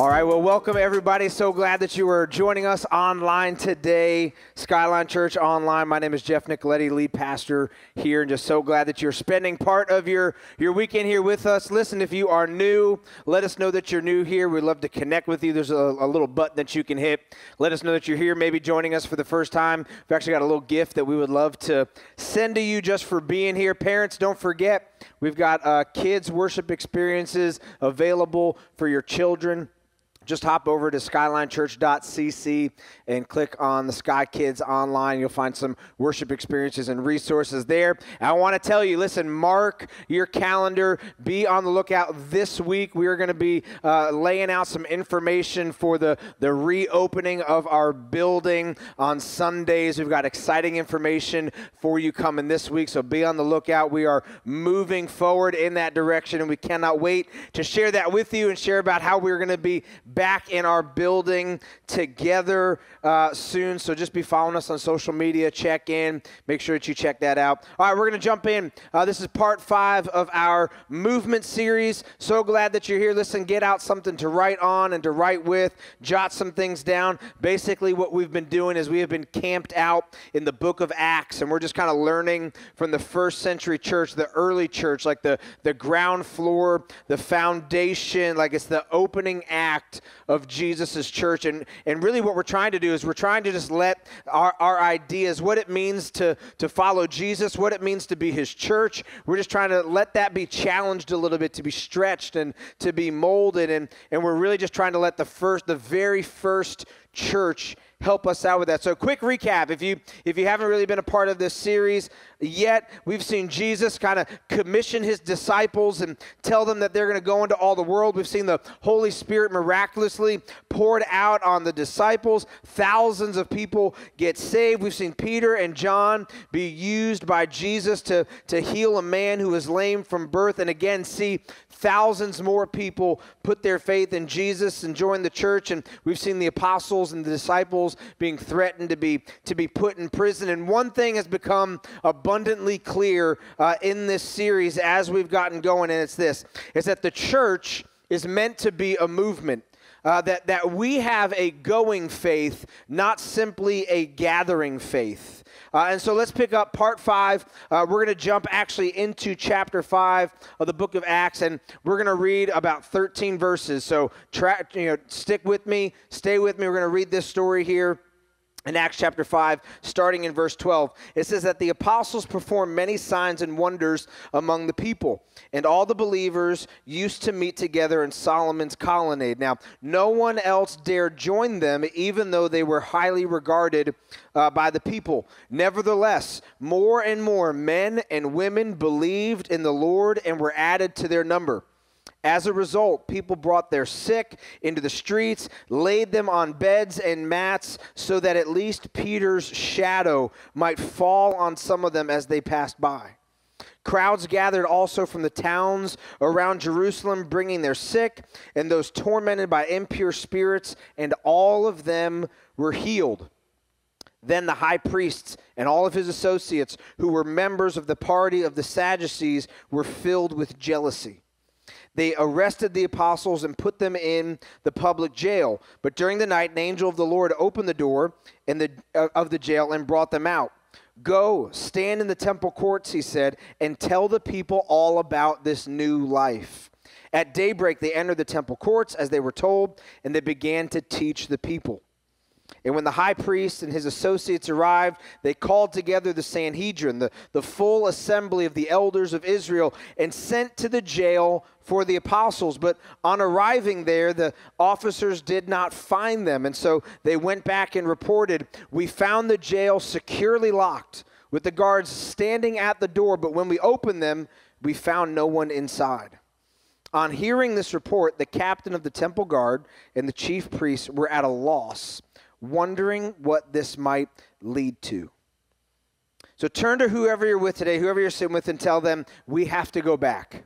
All right, well, welcome everybody. So glad that you are joining us online today, Skyline Church Online. My name is Jeff Nicoletti, lead pastor here, and just so glad that you're spending part of your, your weekend here with us. Listen, if you are new, let us know that you're new here. We'd love to connect with you. There's a, a little button that you can hit. Let us know that you're here, maybe joining us for the first time. We've actually got a little gift that we would love to send to you just for being here. Parents, don't forget, we've got uh, kids' worship experiences available for your children just hop over to skylinechurch.cc and click on the Sky Kids online. You'll find some worship experiences and resources there. I want to tell you listen, mark your calendar. Be on the lookout this week. We are going to be uh, laying out some information for the, the reopening of our building on Sundays. We've got exciting information for you coming this week, so be on the lookout. We are moving forward in that direction, and we cannot wait to share that with you and share about how we're going to be back in our building together uh, soon. So just be following us on social media. Check in. Make sure that you check that out. All right, we're going to jump in. Uh, this is part five of our movement series. So glad that you're here. Listen, get out something to write on and to write with. Jot some things down. Basically, what we've been doing is we have been camped out in the book of Acts, and we're just kind of learning from the first century church, the early church, like the, the ground floor, the foundation, like it's the opening act of Jesus' church. And, and really, what we're trying to do is we're trying to just let our, our ideas, what it means to, to follow Jesus, what it means to be his church, we're just trying to let that be challenged a little bit, to be stretched and to be molded. And, and we're really just trying to let the first, the very first church help us out with that. So quick recap if you if you haven't really been a part of this series yet, we've seen Jesus kind of commission his disciples and tell them that they're going to go into all the world. We've seen the Holy Spirit miraculously poured out on the disciples. Thousands of people get saved. We've seen Peter and John be used by Jesus to to heal a man who was lame from birth and again see thousands more people put their faith in Jesus and join the church and we've seen the apostles and the disciples being threatened to be to be put in prison. And one thing has become abundantly clear uh, in this series as we've gotten going, and it's this: is that the church is meant to be a movement. Uh, that, that we have a going faith, not simply a gathering faith. Uh, and so let's pick up part five. Uh, we're going to jump actually into chapter five of the book of Acts, and we're going to read about 13 verses. So tra- you know, stick with me, stay with me. We're going to read this story here in Acts chapter 5, starting in verse 12, it says that the apostles performed many signs and wonders among the people, and all the believers used to meet together in Solomon's colonnade. Now, no one else dared join them, even though they were highly regarded uh, by the people. Nevertheless, more and more men and women believed in the Lord and were added to their number. As a result, people brought their sick into the streets, laid them on beds and mats, so that at least Peter's shadow might fall on some of them as they passed by. Crowds gathered also from the towns around Jerusalem, bringing their sick and those tormented by impure spirits, and all of them were healed. Then the high priests and all of his associates, who were members of the party of the Sadducees, were filled with jealousy they arrested the apostles and put them in the public jail. But during the night, an angel of the Lord opened the door the, uh, of the jail and brought them out. Go, stand in the temple courts, he said, and tell the people all about this new life. At daybreak, they entered the temple courts as they were told, and they began to teach the people. And when the high priest and his associates arrived, they called together the Sanhedrin, the, the full assembly of the elders of Israel, and sent to the jail for the apostles. But on arriving there, the officers did not find them. And so they went back and reported, We found the jail securely locked, with the guards standing at the door. But when we opened them, we found no one inside. On hearing this report, the captain of the temple guard and the chief priests were at a loss wondering what this might lead to. So turn to whoever you're with today, whoever you're sitting with, and tell them, we have to go back.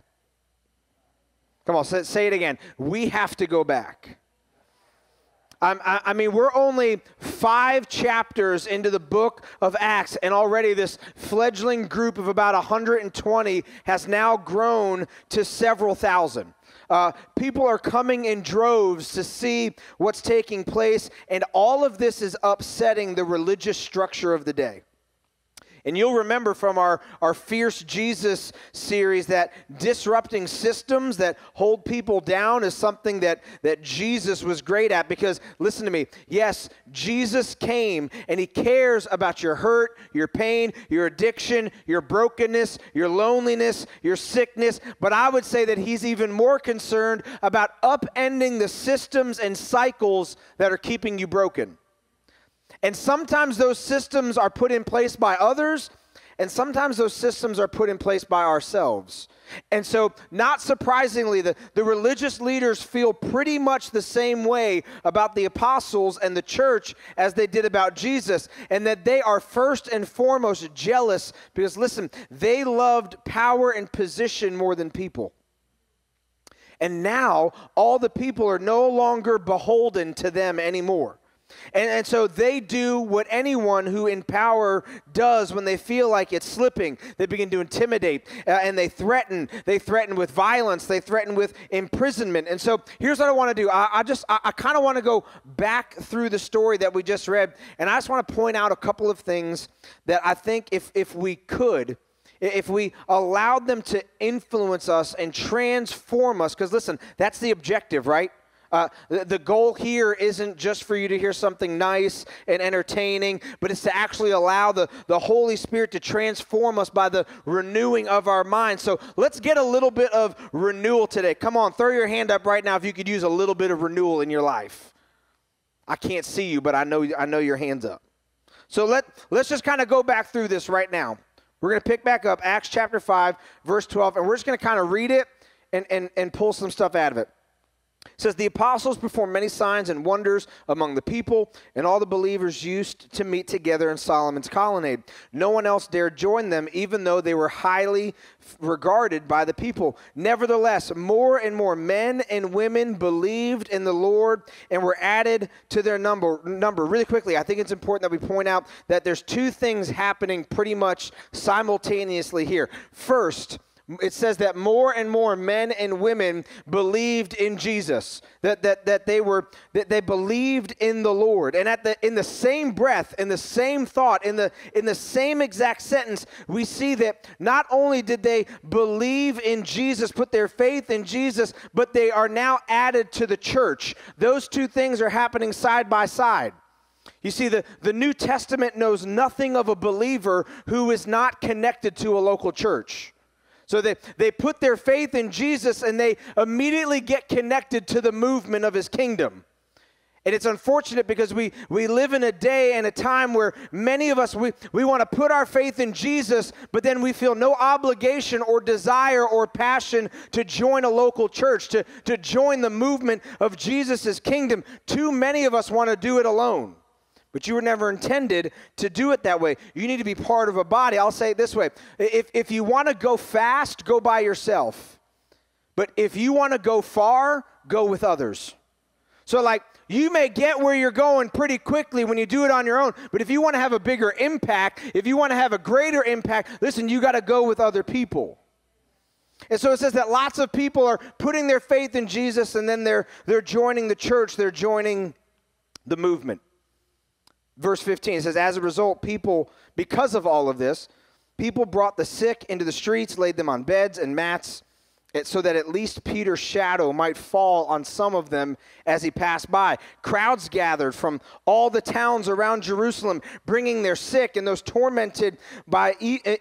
Come on, say, it again. We have to go back. I mean, we're only five chapters into the book of Acts, and already this fledgling group of about 120 has now grown to several thousand. Uh, people are coming in droves to see what's taking place, and all of this is upsetting the religious structure of the day. And you'll remember from our, our Fierce Jesus series that disrupting systems that hold people down is something that, that Jesus was great at because, listen to me, yes, Jesus came and he cares about your hurt, your pain, your addiction, your brokenness, your loneliness, your sickness, but I would say that he's even more concerned about upending the systems and cycles that are keeping you broken. And sometimes those systems are put in place by others, and sometimes those systems are put in place by ourselves. And so, not surprisingly, the, the religious leaders feel pretty much the same way about the apostles and the church as they did about Jesus, and that they are first and foremost jealous because, listen, they loved power and position more than people. And now, all the people are no longer beholden to them anymore. And, and so they do what anyone who in power does when they feel like it's slipping. They begin to intimidate uh, and they threaten. They threaten with violence. They threaten with imprisonment. And so here's what I want to do. I, I just, I, I kind of want to go back through the story that we just read. And I just want to point out a couple of things that I think if, if we could, if we allowed them to influence us and transform us, because listen, that's the objective, right? Uh, the, the goal here isn't just for you to hear something nice and entertaining, but it's to actually allow the, the Holy Spirit to transform us by the renewing of our minds. So let's get a little bit of renewal today. Come on, throw your hand up right now if you could use a little bit of renewal in your life. I can't see you, but I know I know your hands up. So let let's just kind of go back through this right now. We're going to pick back up Acts chapter 5, verse 12, and we're just going to kind of read it and, and, and pull some stuff out of it. It says the apostles performed many signs and wonders among the people, and all the believers used to meet together in Solomon's colonnade. No one else dared join them, even though they were highly regarded by the people. Nevertheless, more and more men and women believed in the Lord and were added to their number. Number really quickly, I think it's important that we point out that there's two things happening pretty much simultaneously here. First, it says that more and more men and women believed in Jesus, that, that, that they were that they believed in the Lord. And at the in the same breath, in the same thought, in the in the same exact sentence, we see that not only did they believe in Jesus, put their faith in Jesus, but they are now added to the church. Those two things are happening side by side. You see, the, the New Testament knows nothing of a believer who is not connected to a local church. So they, they put their faith in Jesus and they immediately get connected to the movement of his kingdom. And it's unfortunate because we, we live in a day and a time where many of us, we, we want to put our faith in Jesus, but then we feel no obligation or desire or passion to join a local church, to, to join the movement of Jesus' kingdom. Too many of us want to do it alone. But you were never intended to do it that way. You need to be part of a body. I'll say it this way if, if you want to go fast, go by yourself. But if you want to go far, go with others. So, like, you may get where you're going pretty quickly when you do it on your own. But if you want to have a bigger impact, if you want to have a greater impact, listen, you got to go with other people. And so it says that lots of people are putting their faith in Jesus and then they're, they're joining the church, they're joining the movement. Verse 15 it says, As a result, people, because of all of this, people brought the sick into the streets, laid them on beds and mats, so that at least Peter's shadow might fall on some of them as he passed by. Crowds gathered from all the towns around Jerusalem, bringing their sick and those tormented by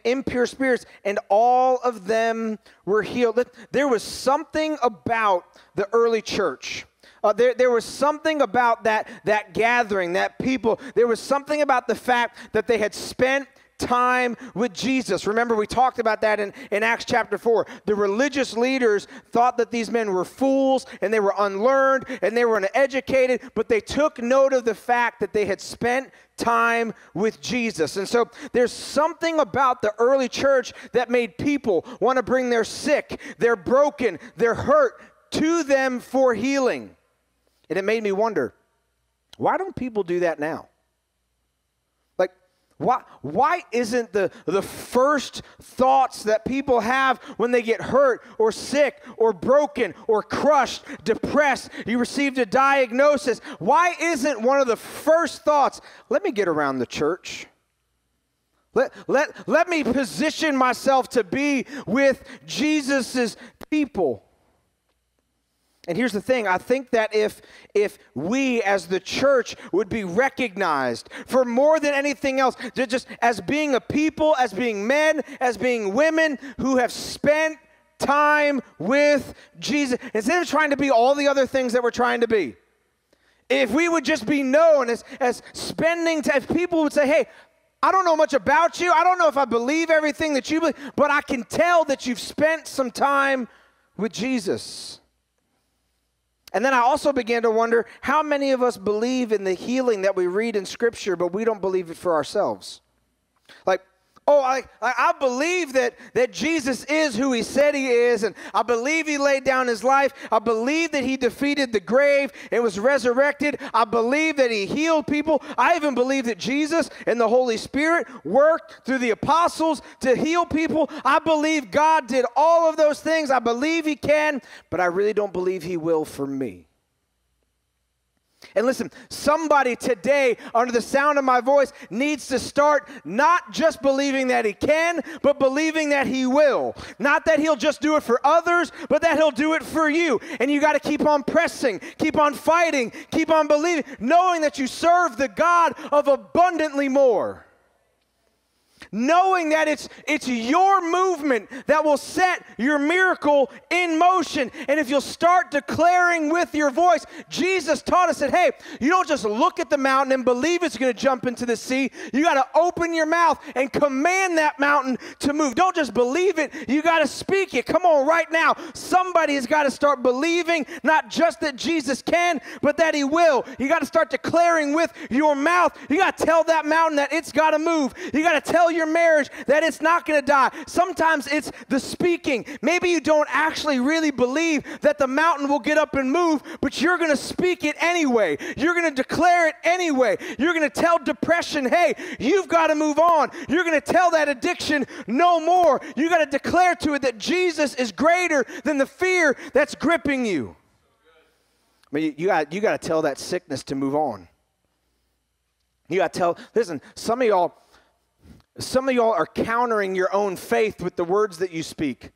impure spirits, and all of them were healed. There was something about the early church uh, there, there was something about that, that gathering, that people. There was something about the fact that they had spent time with Jesus. Remember, we talked about that in, in Acts chapter 4. The religious leaders thought that these men were fools and they were unlearned and they were uneducated, but they took note of the fact that they had spent time with Jesus. And so there's something about the early church that made people want to bring their sick, their broken, their hurt to them for healing. And it made me wonder why don't people do that now? Like, Why, why isn't the, the first thoughts that people have when they get hurt or sick or broken or crushed, depressed, you received a diagnosis? Why isn't one of the first thoughts, let me get around the church? Let, let, let me position myself to be with Jesus' people. And here's the thing I think that if, if we as the church would be recognized for more than anything else, just as being a people, as being men, as being women who have spent time with Jesus, instead of trying to be all the other things that we're trying to be, if we would just be known as, as spending time, if people would say, hey, I don't know much about you. I don't know if I believe everything that you believe, but I can tell that you've spent some time with Jesus. And then I also began to wonder how many of us believe in the healing that we read in Scripture, but we don't believe it for ourselves. Like, oh, I, I believe that, that Jesus is who he said he is, and I believe he laid down his life. I believe that he defeated the grave and was resurrected. I believe that he healed people. I even believe that Jesus and the Holy Spirit worked through the apostles to heal people. I believe God did all of those things. I believe he can, but I really don't believe he will for me. And listen, somebody today, under the sound of my voice, needs to start not just believing that he can, but believing that he will. Not that he'll just do it for others, but that he'll do it for you. And you got to keep on pressing, keep on fighting, keep on believing, knowing that you serve the God of abundantly more knowing that it's, it's your movement that will set your miracle in motion. And if you'll start declaring with your voice, Jesus taught us that, hey, you don't just look at the mountain and believe it's going to jump into the sea. You got to open your mouth and command that mountain to move. Don't just believe it, you got to speak it. Come on, right now. Somebody has got to start believing not just that Jesus can, but that he will. You got to start declaring with your mouth. You got to tell that mountain that it's got to move. You got to tell your marriage that it's not going to die. Sometimes it's the speaking. Maybe you don't actually really believe that the mountain will get up and move, but you're going to speak it anyway. You're going to declare it anyway. You're going to tell depression, hey, you've got to move on. You're going to tell that addiction no more. You got to declare to it that Jesus is greater than the fear that's gripping you. I mean, you got you got to tell that sickness to move on. You got to tell. Listen, some of y'all some of y'all are countering your own faith with the words that you speak.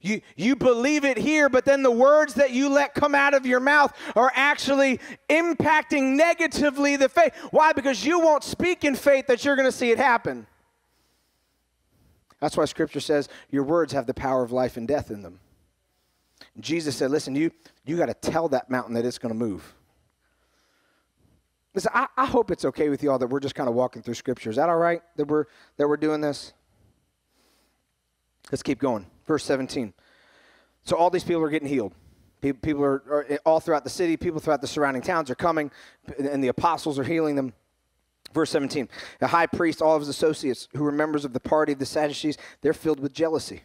You, you believe it here, but then the words that you let come out of your mouth are actually impacting negatively the faith. Why? Because you won't speak in faith that you're going to see it happen. That's why scripture says your words have the power of life and death in them. Jesus said, Listen, you, you got to tell that mountain that it's going to move. Listen, I, I hope it's okay with you all that we're just kind of walking through scripture. Is that all right that we're that we're doing this? Let's keep going. Verse 17. So all these people are getting healed. People are, are eh, all throughout the city, people throughout the surrounding towns are coming, and the apostles are healing them. Verse 17. The high priest, all of his associates who were members of the party of the Sadducees, they're filled with jealousy.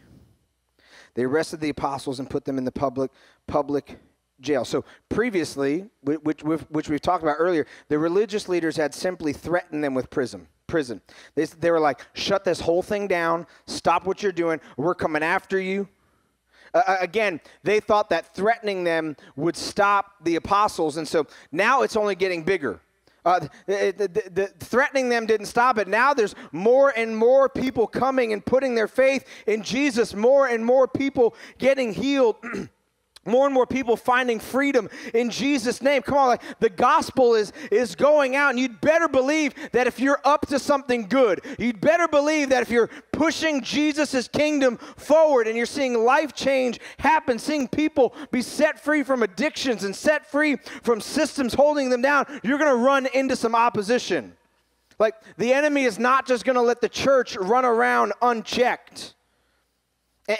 They arrested the apostles and put them in the public public jail. So previously, which, which we've talked about earlier, the religious leaders had simply threatened them with prison. Prison. They, they were like, shut this whole thing down, stop what you're doing, we're coming after you. Uh, again, they thought that threatening them would stop the apostles, and so now it's only getting bigger. Uh, the, the, the, threatening them didn't stop it. Now there's more and more people coming and putting their faith in Jesus, more and more people getting healed. more and more people finding freedom in jesus name. Come on like the gospel is is going out and you'd better believe that if you're up to something good you'd better believe that if you're pushing jesus' kingdom forward and you're seeing life change happen seeing people be set free from addictions and set free from systems holding them down you're going to run into some opposition. Like the enemy is not just going to let the church run around unchecked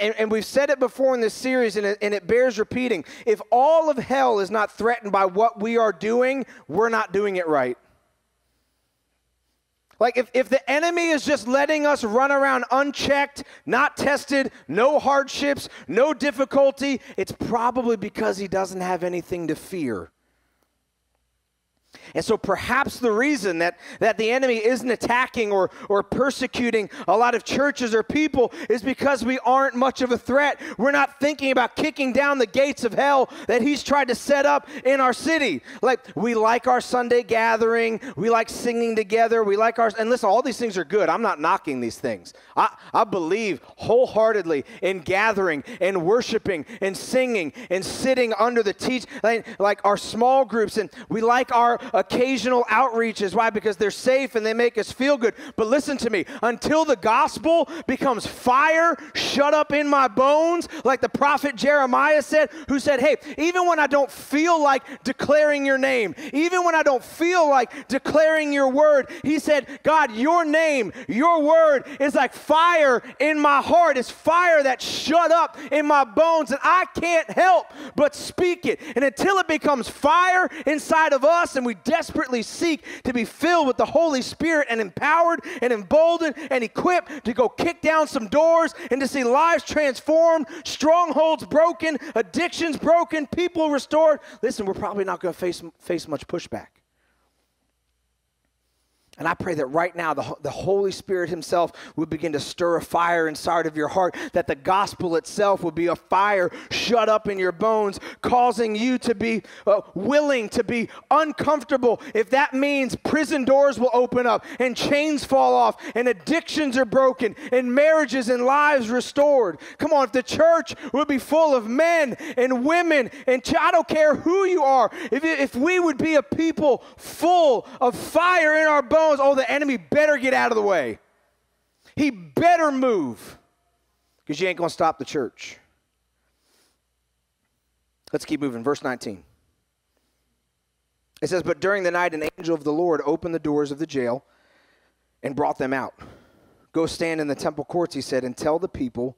and, and, we've said it before in this series, and it, and it bears repeating. If all of hell is not threatened by what we are doing, we're not doing it right. Like, if, if the enemy is just letting us run around unchecked, not tested, no hardships, no difficulty, it's probably because he doesn't have anything to fear. And so perhaps the reason that, that the enemy isn't attacking or, or persecuting a lot of churches or people is because we aren't much of a threat. We're not thinking about kicking down the gates of hell that he's tried to set up in our city. Like we like our Sunday gathering, we like singing together, we like our and listen, all these things are good. I'm not knocking these things. I, I believe wholeheartedly in gathering and worshiping and singing and sitting under the teach like, like our small groups and we like our occasional outreaches. Why? Because they're safe and they make us feel good. But listen to me until the gospel becomes fire shut up in my bones, like the prophet Jeremiah said, who said, Hey, even when I don't feel like declaring your name, even when I don't feel like declaring your word, he said, God, your name, your word is like fire in my heart. It's fire that shut up in my bones, and I can't help but speak it. And until it becomes fire inside of us and we desperately seek to be filled with the Holy Spirit and empowered and emboldened and equipped to go kick down some doors and to see lives transformed, strongholds broken, addictions broken, people restored. Listen, we're probably not going to face, face much pushback. And I pray that right now the, the Holy Spirit Himself would begin to stir a fire inside of your heart, that the gospel itself would be a fire shut up in your bones, causing you to be uh, willing to be uncomfortable. If that means prison doors will open up and chains fall off and addictions are broken and marriages and lives restored. Come on, if the church would be full of men and women and ch- I don't care who you are, if, if we would be a people full of fire in our bones oh, the enemy better get out of the way. He better move because you ain't going to stop the church. Let's keep moving. Verse 19. It says, But during the night, an angel of the Lord opened the doors of the jail and brought them out. Go stand in the temple courts, he said, and tell the people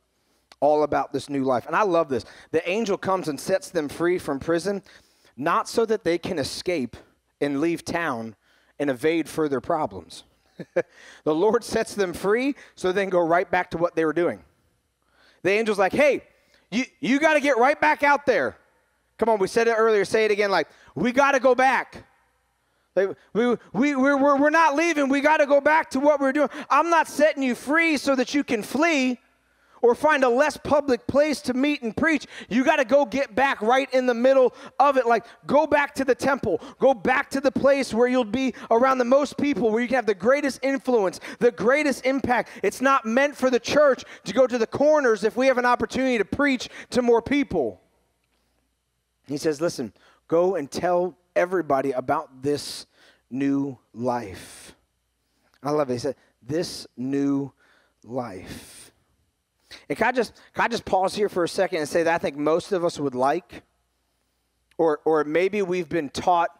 all about this new life. And I love this. The angel comes and sets them free from prison, not so that they can escape and leave town and evade further problems. the Lord sets them free so they can go right back to what they were doing. The angel's like, hey, you, you got to get right back out there. Come on, we said it earlier. Say it again like, we got to go back. We, we, we're, we're, we're not leaving. We got to go back to what we're doing. I'm not setting you free so that you can flee or find a less public place to meet and preach. You got to go get back right in the middle of it. Like, go back to the temple, go back to the place where you'll be around the most people, where you can have the greatest influence, the greatest impact. It's not meant for the church to go to the corners if we have an opportunity to preach to more people. He says, Listen, go and tell everybody about this new life. I love it. He said, This new life. And can I just can I just pause here for a second and say that I think most of us would like, or or maybe we've been taught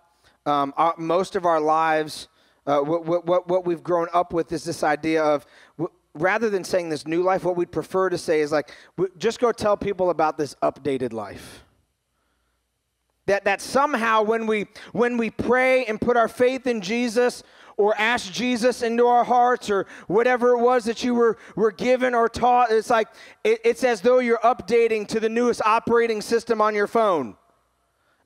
um, our, most of our lives. Uh, what, what, what we've grown up with is this idea of rather than saying this new life, what we'd prefer to say is like, just go tell people about this updated life. That, that somehow when we when we pray and put our faith in Jesus, or ask Jesus into our hearts or whatever it was that you were, were given or taught. It's like, it, it's as though you're updating to the newest operating system on your phone.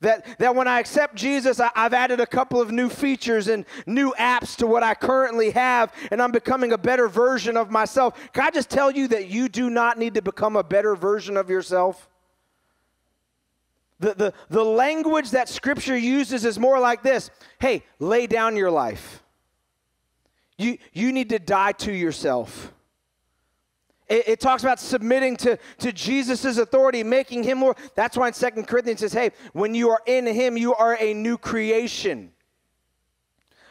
That, that when I accept Jesus, I, have added a couple of new features and new apps to what I currently have, and I'm becoming a better version of myself. Can I just tell you that you do not need to become a better version of yourself? The, the, the language that Scripture uses is more like this hey, lay down your life. You, you need to die to yourself. It, it, talks about submitting to, to Jesus' authority, making him more. That's why in Second Corinthians says, hey, when you are in him, you are a new creation.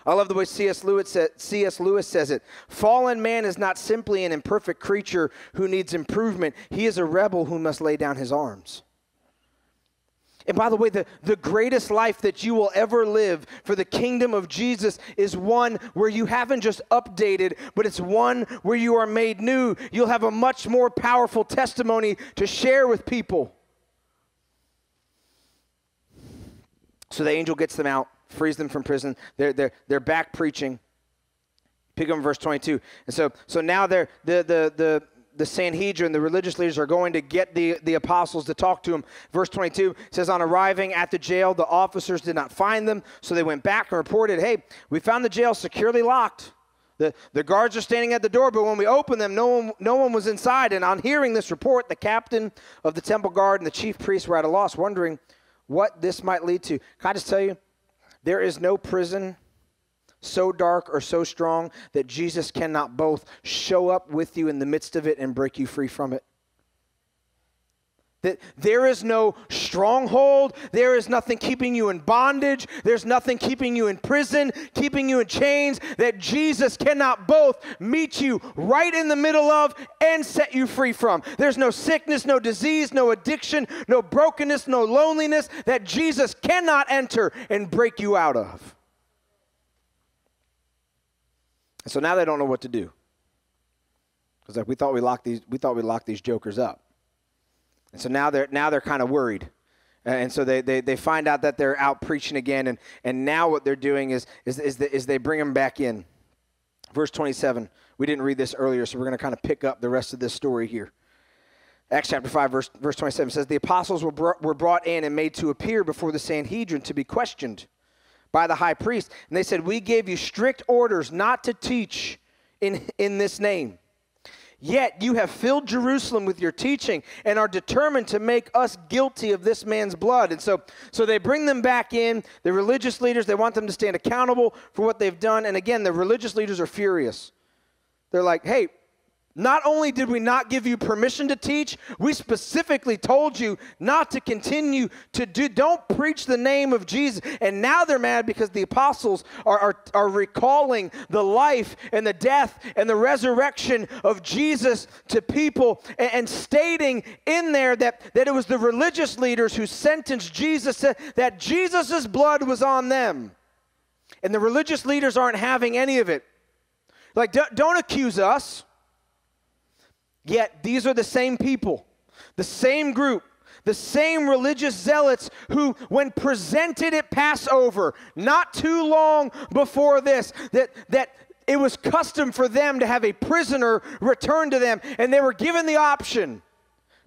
I love the way C.S. Lewis, said, C.S. Lewis says it. Fallen man is not simply an imperfect creature who needs improvement, he is a rebel who must lay down his arms. And by the way, the, the greatest life that you will ever live for the kingdom of Jesus is one where you haven't just updated, but it's one where you are made new. You'll have a much more powerful testimony to share with people. So the angel gets them out, frees them from prison. They're, they're, they're back preaching. Pick up in verse 22. And so, so now they're, the, the, the, the Sanhedrin, the religious leaders, are going to get the, the apostles to talk to him. Verse 22 says, On arriving at the jail, the officers did not find them, so they went back and reported, Hey, we found the jail securely locked. The, the guards are standing at the door, but when we opened them, no one, no one was inside. And on hearing this report, the captain of the temple guard and the chief priests were at a loss, wondering what this might lead to. Can I just tell you, there is no prison so dark or so strong that Jesus cannot both show up with you in the midst of it and break you free from it. That there is no stronghold. There is nothing keeping you in bondage. There's nothing keeping you in prison, keeping you in chains that Jesus cannot both meet you right in the middle of and set you free from. There's no sickness, no disease, no addiction, no brokenness, no loneliness that Jesus cannot enter and break you out of. And so now they don't know what to do. Because like we thought we locked these we thought we locked these jokers up. And so now they're now they're kind of worried. And so they, they, they find out that they're out preaching again, and, and now what they're doing is, is, is, the, is they bring them back in. Verse 27, we didn't read this earlier, so we're going to kind of pick up the rest of this story here. Acts chapter 5, verse, verse 27 says, The apostles were, were brought in and made to appear before the Sanhedrin to be questioned by the high priest. And they said, We gave you strict orders not to teach in, in this name. Yet you have filled Jerusalem with your teaching and are determined to make us guilty of this man's blood. And so, so they bring them back in. The religious leaders, they want them to stand accountable for what they've done. And again, the religious leaders are furious. They're like, hey, not only did we not give you permission to teach, we specifically told you not to continue to do, don't preach the name of Jesus. And now they're mad because the apostles are, are, are recalling the life and the death and the resurrection of Jesus to people and, and stating in there that, that it was the religious leaders who sentenced Jesus, to, that Jesus' blood was on them. And the religious leaders aren't having any of it. Like, don't, don't accuse us. Yet these are the same people, the same group, the same religious zealots who, when presented at Passover, not too long before this, that, that it was custom for them to have a prisoner returned to them, and they were given the option.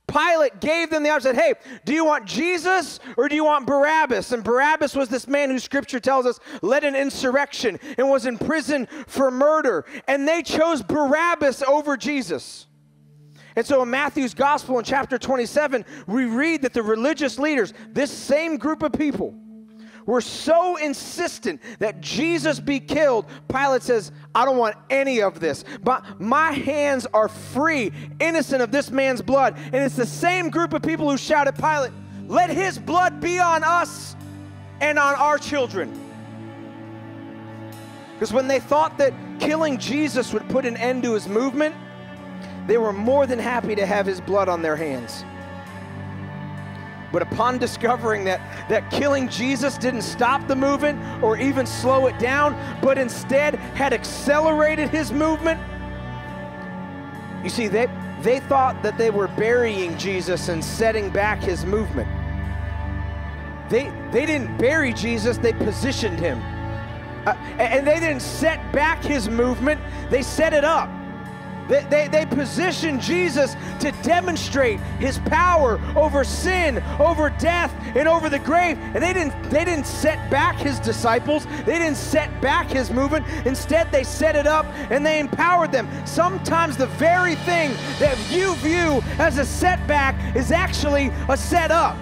Pilate gave them the option, said, Hey, do you want Jesus or do you want Barabbas? And Barabbas was this man who scripture tells us led an insurrection and was in prison for murder. And they chose Barabbas over Jesus. And so in Matthew's gospel in chapter 27, we read that the religious leaders, this same group of people, were so insistent that Jesus be killed. Pilate says, I don't want any of this. But my hands are free, innocent of this man's blood. And it's the same group of people who shouted, Pilate, Let his blood be on us and on our children. Because when they thought that killing Jesus would put an end to his movement, they were more than happy to have his blood on their hands. But upon discovering that, that killing Jesus didn't stop the movement or even slow it down, but instead had accelerated his movement, you see, they, they thought that they were burying Jesus and setting back his movement. They, they didn't bury Jesus, they positioned him. Uh, and they didn't set back his movement, they set it up. They, they, they positioned Jesus to demonstrate his power over sin, over death, and over the grave. And they didn't, they didn't set back his disciples, they didn't set back his movement. Instead, they set it up and they empowered them. Sometimes the very thing that you view as a setback is actually a setup.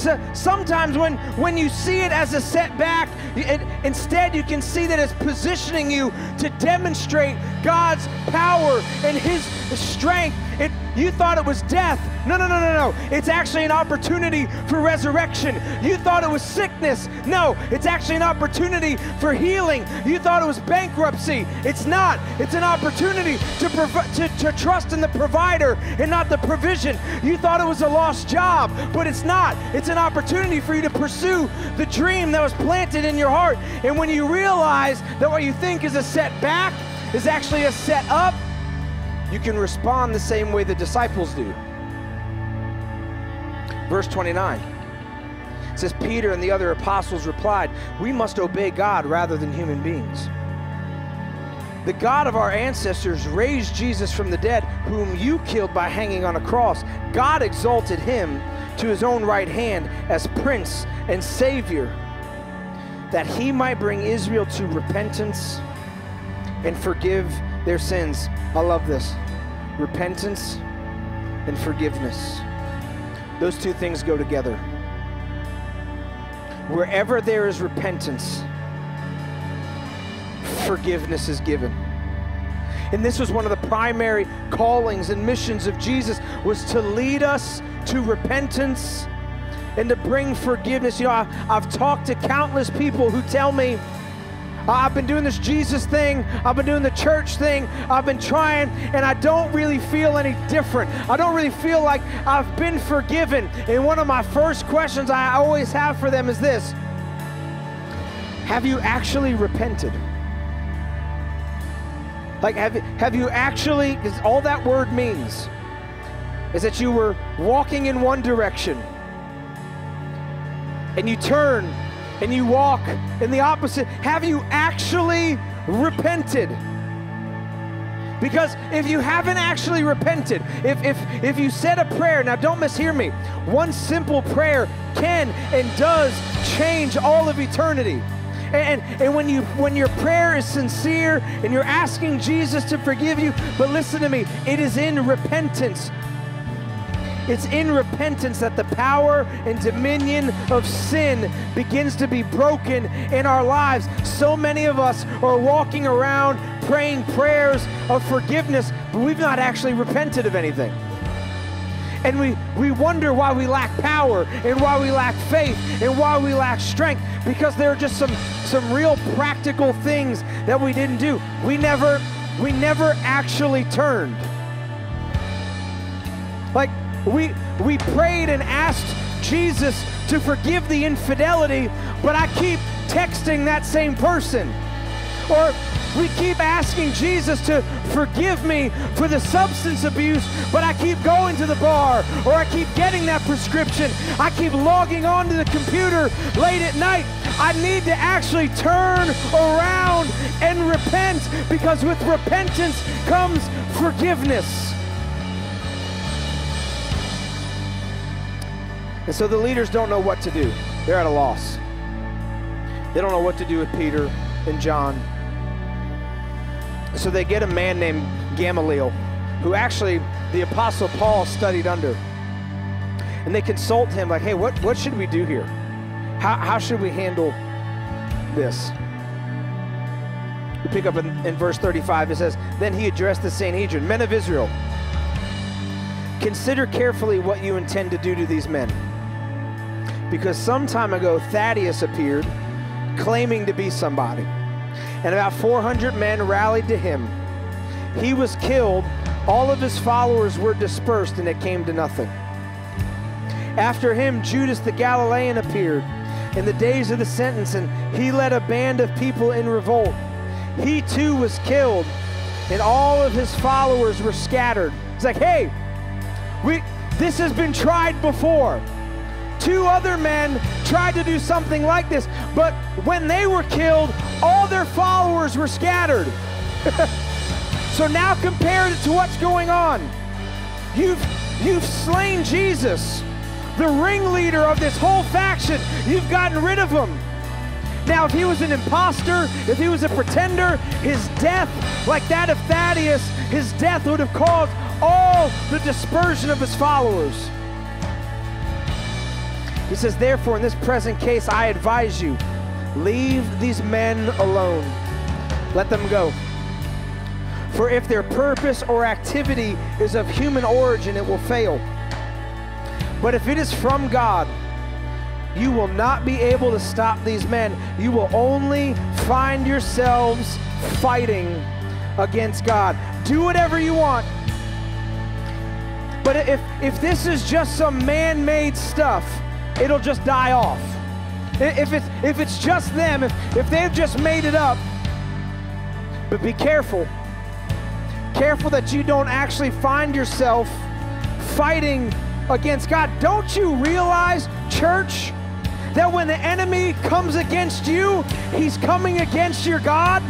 So sometimes when, when you see it as a setback, it, instead you can see that it's positioning you to demonstrate God's power and His strength. It, you thought it was death. No, no, no, no, no. It's actually an opportunity for resurrection. You thought it was sickness. No, it's actually an opportunity for healing. You thought it was bankruptcy. It's not. It's an opportunity to, to, to trust in the provider and not the provision. You thought it was a lost job, but it's not. It's an opportunity for you to pursue the dream that was planted in your heart. And when you realize that what you think is a setback is actually a set up, you can respond the same way the disciples do. Verse 29 says, Peter and the other apostles replied, We must obey God rather than human beings. The God of our ancestors raised Jesus from the dead, whom you killed by hanging on a cross. God exalted him to his own right hand as Prince and Savior, that he might bring Israel to repentance and forgive their sins. I love this. Repentance and forgiveness. Those two things go together. Wherever there is repentance, forgiveness is given. And this was one of the primary callings and missions of Jesus was to lead us to repentance and to bring forgiveness. You know, I, have talked to countless people who tell me, Uh, I've been doing this Jesus thing. I've been doing the church thing. I've been trying, and I don't really feel any different. I don't really feel like I've been forgiven. And one of my first questions I always have for them is this Have you actually repented? Like, have, have you actually, because all that word means is that you were walking in one direction and you turn and you walk in the opposite. Have you actually repented? Because if you haven't actually repented, if, if, if you said a prayer, now don't mishear me, one simple prayer can and does change all of eternity. And, and when you when your prayer is sincere and you're asking Jesus to forgive you, but listen to me, it is in repentance. It's in repentance that the power and dominion of sin begins to be broken in our lives. So many of us are walking around praying prayers of forgiveness, but we've not actually repented of anything. And we, we wonder why we lack power and why we lack faith and why we lack strength because there are just some some real practical things that we didn't do. We never we never actually turned. Like we we prayed and asked Jesus to forgive the infidelity but I keep texting that same person or we keep asking Jesus to forgive me for the substance abuse, but I keep going to the bar or I keep getting that prescription. I keep logging onto the computer late at night. I need to actually turn around and repent because with repentance comes forgiveness. And so the leaders don't know what to do. They're at a loss. They don't know what to do with Peter and John. So they get a man named Gamaliel, who actually the Apostle Paul studied under. And they consult him, like, hey, what, what should we do here? How, how should we handle this? We pick up in, in verse 35. It says, Then he addressed the Sanhedrin, men of Israel, consider carefully what you intend to do to these men. Because some time ago, Theudas appeared claiming to be somebody and about 400 men rallied to him. He was killed, all of his followers were dispersed, and it came to nothing. After him, Judas the Galilean appeared in the days of the sentence, and he led a band of people in revolt. He too was killed, and all of his followers were scattered. It's like, hey, we this has been tried before. Two other men tried to do something like this, but when they were killed, all their followers were scattered. so now compare it to what's going on. You've, you've slain Jesus, the ringleader of this whole faction. You've gotten rid of him. Now, if he was an impostor, if he was a pretender, his death, like that of Theudas, his death would have caused all the dispersion of his followers. He says, Therefore, in this present case, I advise you, leave these men alone. Let them go. For if their purpose or activity is of human origin, it will fail. But if it is from God, you will not be able to stop these men. You will only find yourselves fighting against God. Do whatever you want. But if, if this is just some man made stuff, it'll just die off. If it's, if it's just them, if, if they've just made it up, but be careful. Careful that you don't actually find yourself fighting against God. Don't you realize, church, that when the enemy comes against you, he's coming against your God?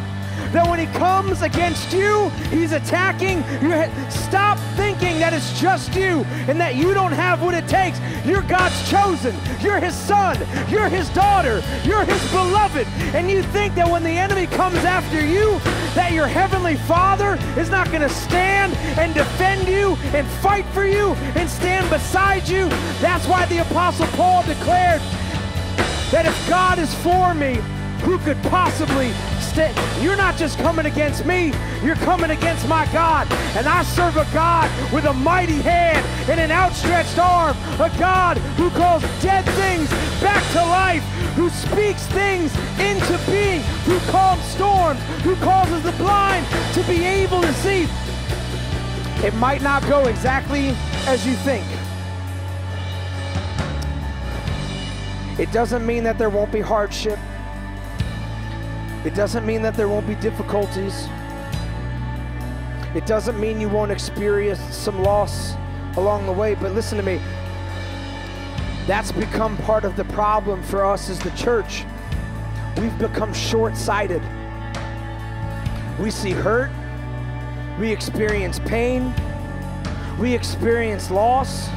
That when he comes against you, he's attacking head. Stop thinking that it's just you and that you don't have what it takes. You're God's chosen. You're his son. You're his daughter. You're his beloved. And you think that when the enemy comes after you, that your heavenly father is not going to stand and defend you and fight for you and stand beside you. That's why the apostle Paul declared that if God is for me, who could possibly stand? You're not just coming against me, you're coming against my God. And I serve a God with a mighty hand and an outstretched arm, a God who calls dead things back to life, who speaks things into being, who calms storms, who causes the blind to be able to see. It might not go exactly as you think. It doesn't mean that there won't be hardship. It doesn't mean that there won't be difficulties. It doesn't mean you won't experience some loss along the way. But listen to me. That's become part of the problem for us as the church. We've become short sighted. We see hurt, we experience pain, we experience loss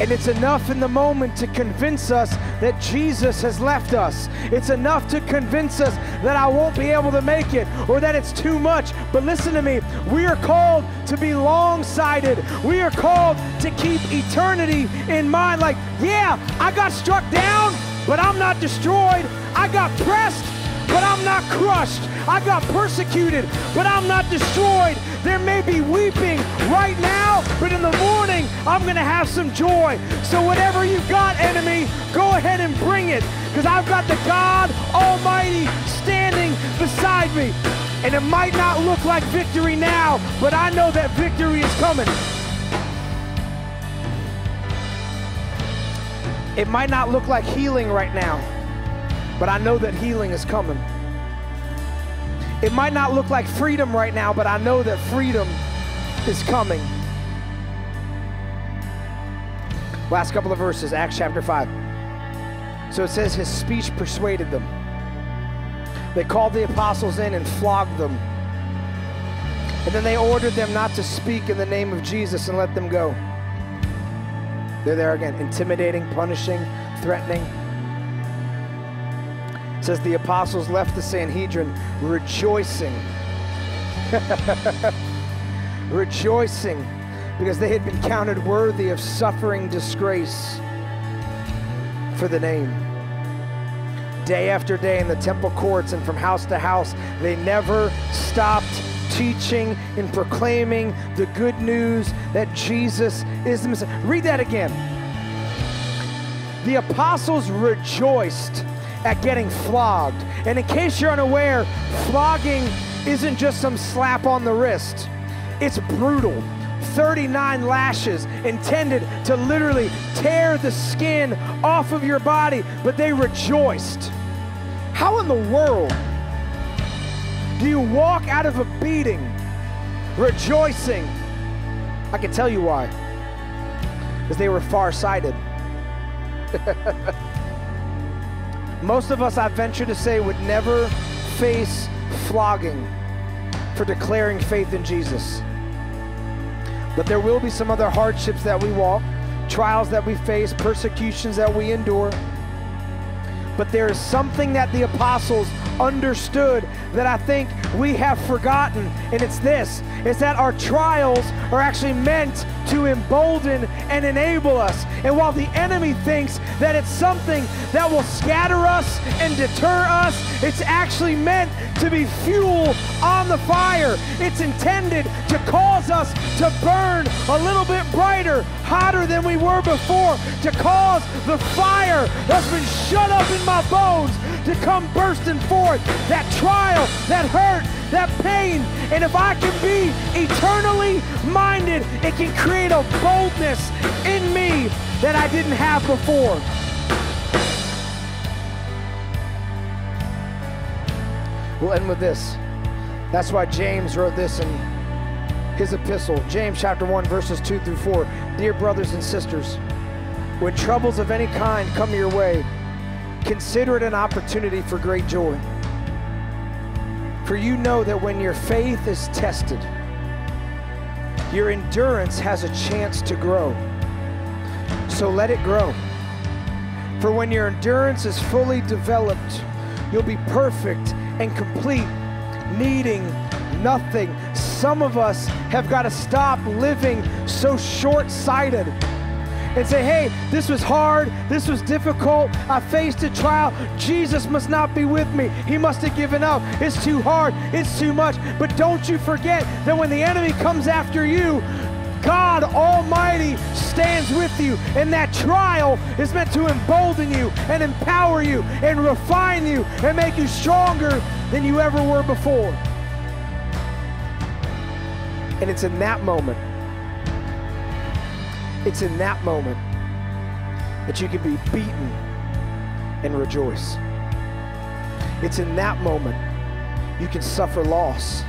and it's enough in the moment to convince us that Jesus has left us. It's enough to convince us that I won't be able to make it or that it's too much. But listen to me. We are called to be long sighted. We are called to keep eternity in mind. Like, yeah, I got struck down, but I'm not destroyed. I got pressed, but I'm not crushed. I got persecuted, but I'm not destroyed. There may be weeping right now, but in the morning, I'm going to have some joy. So, whatever you've got, enemy, go ahead and bring it because I've got the God Almighty standing beside me. And it might not look like victory now, but I know that victory is coming. It might not look like healing right now, but I know that healing is coming. It might not look like freedom right now, but I know that freedom is coming. Last couple of verses, Acts chapter 5. So it says, His speech persuaded them. They called the apostles in and flogged them. And then they ordered them not to speak in the name of Jesus and let them go. They're there again, intimidating, punishing, threatening. Says the apostles left the Sanhedrin rejoicing. rejoicing because they had been counted worthy of suffering disgrace for the name. Day after day in the temple courts and from house to house, they never stopped teaching and proclaiming the good news that Jesus is the Messiah. Read that again. The apostles rejoiced at getting flogged. And in case you're unaware, flogging isn't just some slap on the wrist, it's brutal. 39 lashes intended to literally tear the skin off of your body, but they rejoiced. How in the world do you walk out of a beating rejoicing? I can tell you why. Because they were farsighted. Most of us, I venture to say, would never face flogging for declaring faith in Jesus. But there will be some other hardships that we walk, trials that we face, persecutions that we endure. But there is something that the apostles understood that I think we have forgotten, and it's this is that our trials are actually meant to embolden and enable us. And while the enemy thinks that it's something that will scatter us and deter us, it's actually meant to be fuel on the fire. It's intended to cause us to burn a little bit brighter, hotter than we were before, to cause the fire that's been shut up in my bones to come bursting forth. That trial, that hurt, that pain. And if I can be eternally minded, it can create a boldness in me that I didn't have before. We'll end with this. That's why James wrote this in his epistle, James chapter 1, verses 2 through 4. Dear brothers and sisters, when troubles of any kind come your way, consider it an opportunity for great joy. For you know that when your faith is tested, your endurance has a chance to grow. So let it grow. For when your endurance is fully developed, you'll be perfect and complete, needing nothing. Some of us have got to stop living so short sighted and say, hey, this was hard, this was difficult, I faced a trial. Jesus must not be with me. He must have given up. It's too hard, it's too much. But don't you forget that when the enemy comes after you, God Almighty stands with you, and that trial is meant to embolden you and empower you and refine you and make you stronger than you ever were before. And it's in that moment it's in that moment that you can be beaten and rejoice. It's in that moment you can suffer loss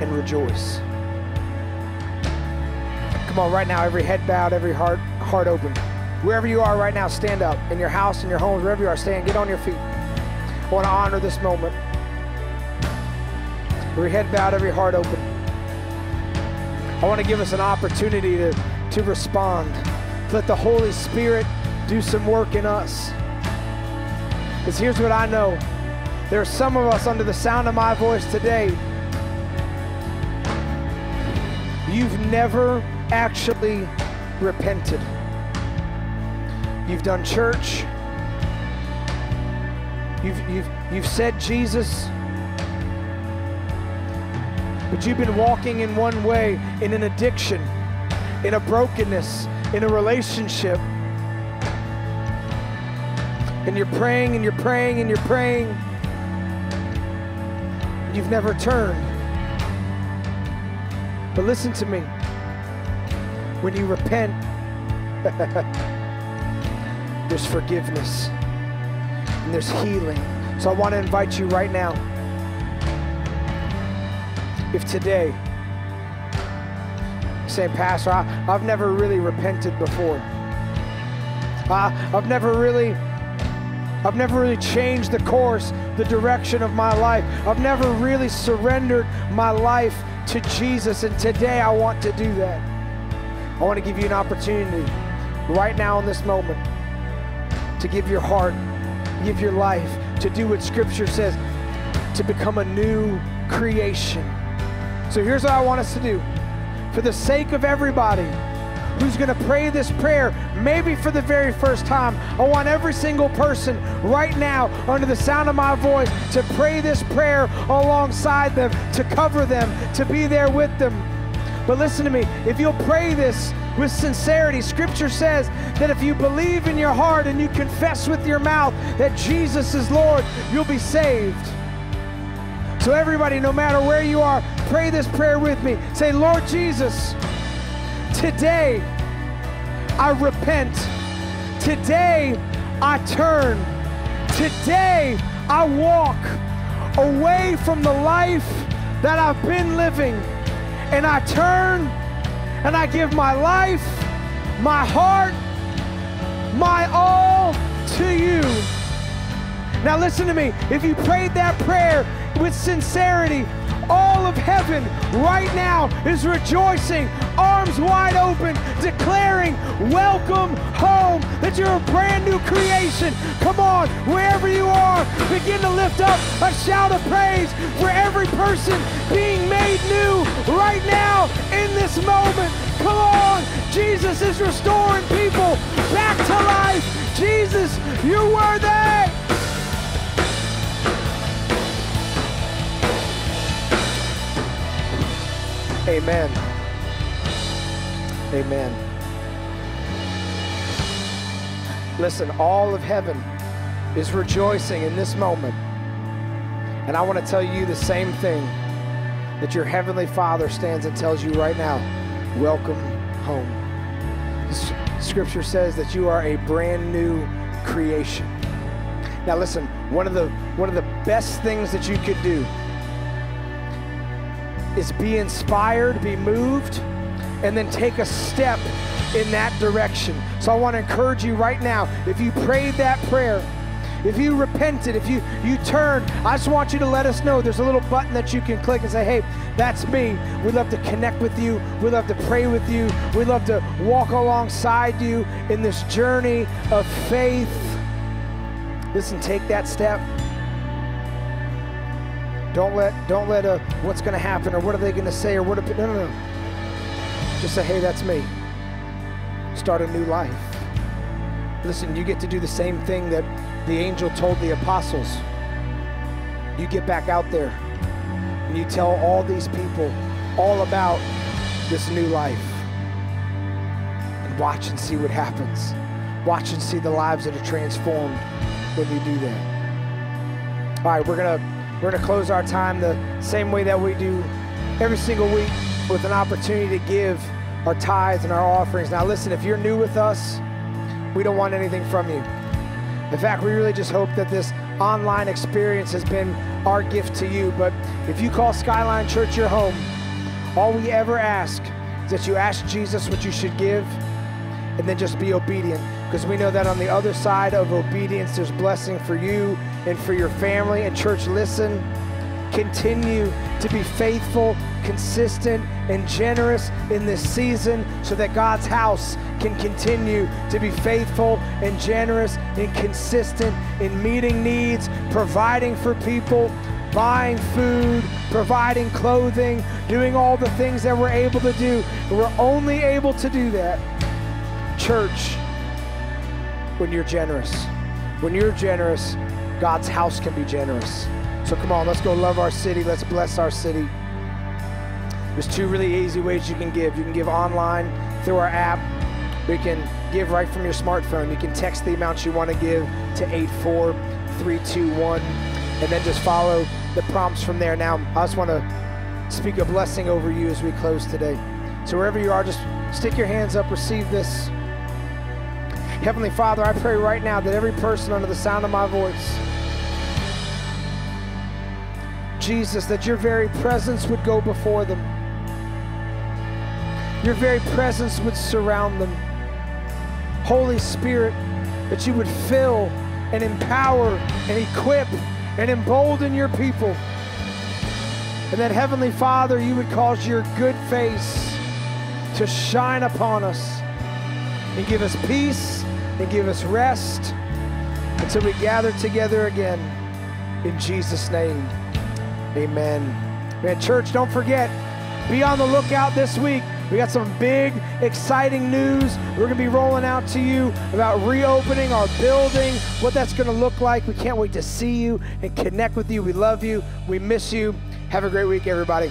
and rejoice. Come on, right now, every head bowed, every heart, heart open. Wherever you are right now, stand up. In your house, in your homes, wherever you are, stand. Get on your feet. I want to honor this moment. Every head bowed, every heart open. I want to give us an opportunity to to respond. Let the Holy Spirit do some work in us. Because here's what I know there are some of us under the sound of my voice today. You've never actually repented. You've done church. You've, you've, you've said Jesus. But you've been walking in one way, in an addiction in a brokenness, in a relationship. And you're praying and you're praying and you're praying. You've never turned. But listen to me. When you repent, there's forgiveness and there's healing. So I want to invite you right now. If today, saying, Pastor, I, have never really repented before. I've never really, I've never really changed the course, the direction of my life. I've never really surrendered my life to Jesus, and today I want to do that. I want to give you an opportunity right now in this moment to give your heart, give your life, to do what Scripture says, to become a new creation. So here's what I want us to do for the sake of everybody who's going to pray this prayer, maybe for the very first time, I want every single person right now, under the sound of my voice, to pray this prayer alongside them, to cover them, to be there with them. But listen to me, if you'll pray this with sincerity, Scripture says that if you believe in your heart and you confess with your mouth that Jesus is Lord, you'll be saved. So, everybody, no matter where you are, pray this prayer with me. Say, Lord Jesus, today I repent. Today I turn. Today I walk away from the life that I've been living. And I turn and I give my life, my heart, my all to you. Now, listen to me. If you prayed that prayer with sincerity, all of heaven right now is rejoicing, arms wide open, declaring, Welcome home, that you're a brand new creation. Come on, wherever you are, begin to lift up a shout of praise for every person being made new right now in this moment. Come on, Jesus is restoring people back to life. Jesus, you're worthy. Amen. Amen. Listen, all of heaven is rejoicing in this moment. And I want to tell you the same thing that your heavenly Father stands and tells you right now welcome home. Scripture says that you are a brand new creation. Now listen, one of the one of the best things that you could do is be inspired, be moved, and then take a step in that direction. So I want to encourage you right now if you prayed that prayer, if you repented, if you you turned, I just want you to let us know. There's a little button that you can click and say, "Hey, that's me." We'd love to connect with you. We'd love to pray with you. We'd love to walk alongside you in this journey of faith. Listen, take that step. Don't let don't let a what's going to happen or what are they going to say or what? If no, no, no. Just say, "Hey, that's me." Start a new life. Listen, you get to do the same thing that the angel told the apostles. You get back out there and you tell all these people all about this new life. And watch and see what happens. Watch and see the lives that are transformed when you do that. All right, we're gonna we're gonna close our time the same way that we do every single week with an opportunity to give our tithes and our offerings. Now listen, if you're new with us, we don't want anything from you. In fact, we really just hope that this online experience has been our gift to you. But if you call Skyline Church your home, all we ever ask is that you ask Jesus what you should give and then just be obedient. Because we know that on the other side of obedience, there's blessing for you and for your family. And church, listen, continue to be faithful, consistent, and generous in this season so that God's house can continue to be faithful and generous and consistent in meeting needs, providing for people, buying food, providing clothing, doing all the things that we're able to do. We're only able to do that, church, when you're generous. When you're generous, God's house can be generous. So come on, let's go love our city. Let's bless our city. There's two really easy ways you can give. You can give online through our app. We can give right from your smartphone. You can text the amount you want to give to 84321 and then just follow the prompts from there. Now, I just want to speak a blessing over you as we close today. So wherever you are, just stick your hands up, receive this. Heavenly Father, I pray right now that every person under the sound of my voice, Jesus, that your very presence would go before them. Your very presence would surround them. Holy Spirit, that you would fill and empower and equip and embolden your people. And that, Heavenly Father, you would cause your good face to shine upon us and give us peace and give us rest until we gather together again. In Jesus' name, amen. Man, church, don't forget, be on the lookout this week. We got some big, exciting news. We're going to be rolling out to you about reopening our building, what that's going to look like. We can't wait to see you and connect with you. We love you. We miss you. Have a great week, everybody.